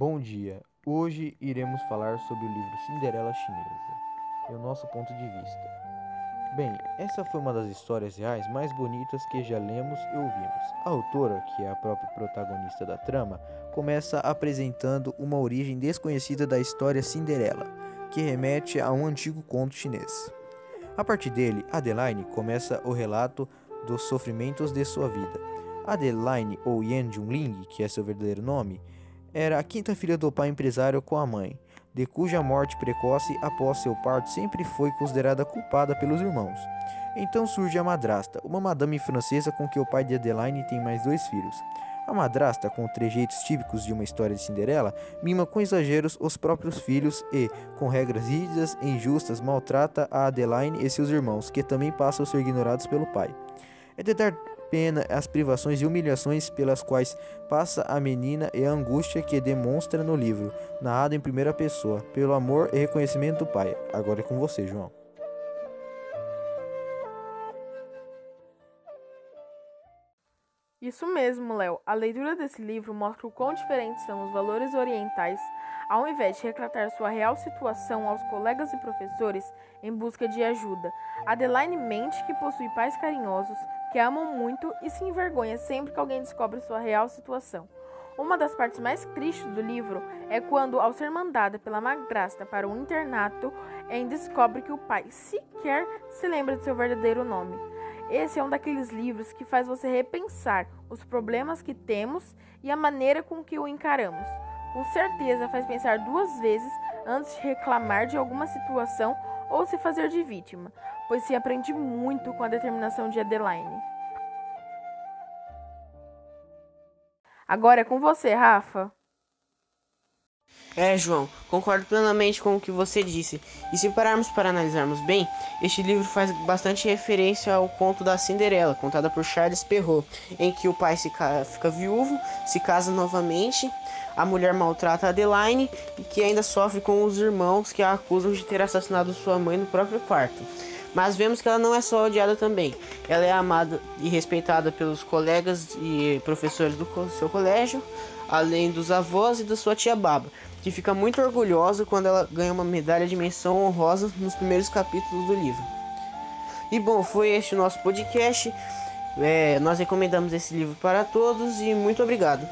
Bom dia! Hoje iremos falar sobre o livro Cinderela Chinesa e o nosso ponto de vista. Bem, essa foi uma das histórias reais mais bonitas que já lemos e ouvimos. A autora, que é a própria protagonista da trama, começa apresentando uma origem desconhecida da história Cinderela, que remete a um antigo conto chinês. A partir dele, Adeline começa o relato dos sofrimentos de sua vida. Adeline, ou Yan Junling, que é seu verdadeiro nome, era a quinta filha do pai empresário com a mãe, de cuja morte precoce após seu parto sempre foi considerada culpada pelos irmãos. Então surge a madrasta, uma madame francesa com que o pai de Adeline tem mais dois filhos. A madrasta, com trejeitos típicos de uma história de Cinderela, mima com exageros os próprios filhos e, com regras rígidas e injustas, maltrata a Adeline e seus irmãos, que também passam a ser ignorados pelo pai. É de dar pena as privações e humilhações pelas quais passa a menina e a angústia que demonstra no livro, narrado em primeira pessoa, pelo amor e reconhecimento do pai. Agora é com você, João. Isso mesmo, Léo. A leitura desse livro mostra o quão diferentes são os valores orientais, ao invés de retratar sua real situação aos colegas e professores em busca de ajuda. Adeline mente que possui pais carinhosos, que amam muito e se envergonha sempre que alguém descobre sua real situação. Uma das partes mais tristes do livro é quando, ao ser mandada pela madrasta para o internato, Anne descobre que o pai sequer se lembra de seu verdadeiro nome. Esse é um daqueles livros que faz você repensar os problemas que temos e a maneira com que o encaramos. Com certeza faz pensar duas vezes antes de reclamar de alguma situação ou se fazer de vítima, pois se aprende muito com a determinação de Adeline. Agora é com você, Rafa. É, João, concordo plenamente com o que você disse. E se pararmos para analisarmos bem, este livro faz bastante referência ao conto da Cinderela, contada por Charles Perrault, em que o pai fica viúvo, se casa novamente, a mulher maltrata Adeline e que ainda sofre com os irmãos que a acusam de ter assassinado sua mãe no próprio quarto. Mas vemos que ela não é só odiada também. Ela é amada e respeitada pelos colegas e professores do seu colégio, além dos avós e da sua tia Baba, que fica muito orgulhosa quando ela ganha uma medalha de menção honrosa nos primeiros capítulos do livro. E bom, foi este o nosso podcast. É, nós recomendamos esse livro para todos e muito obrigado.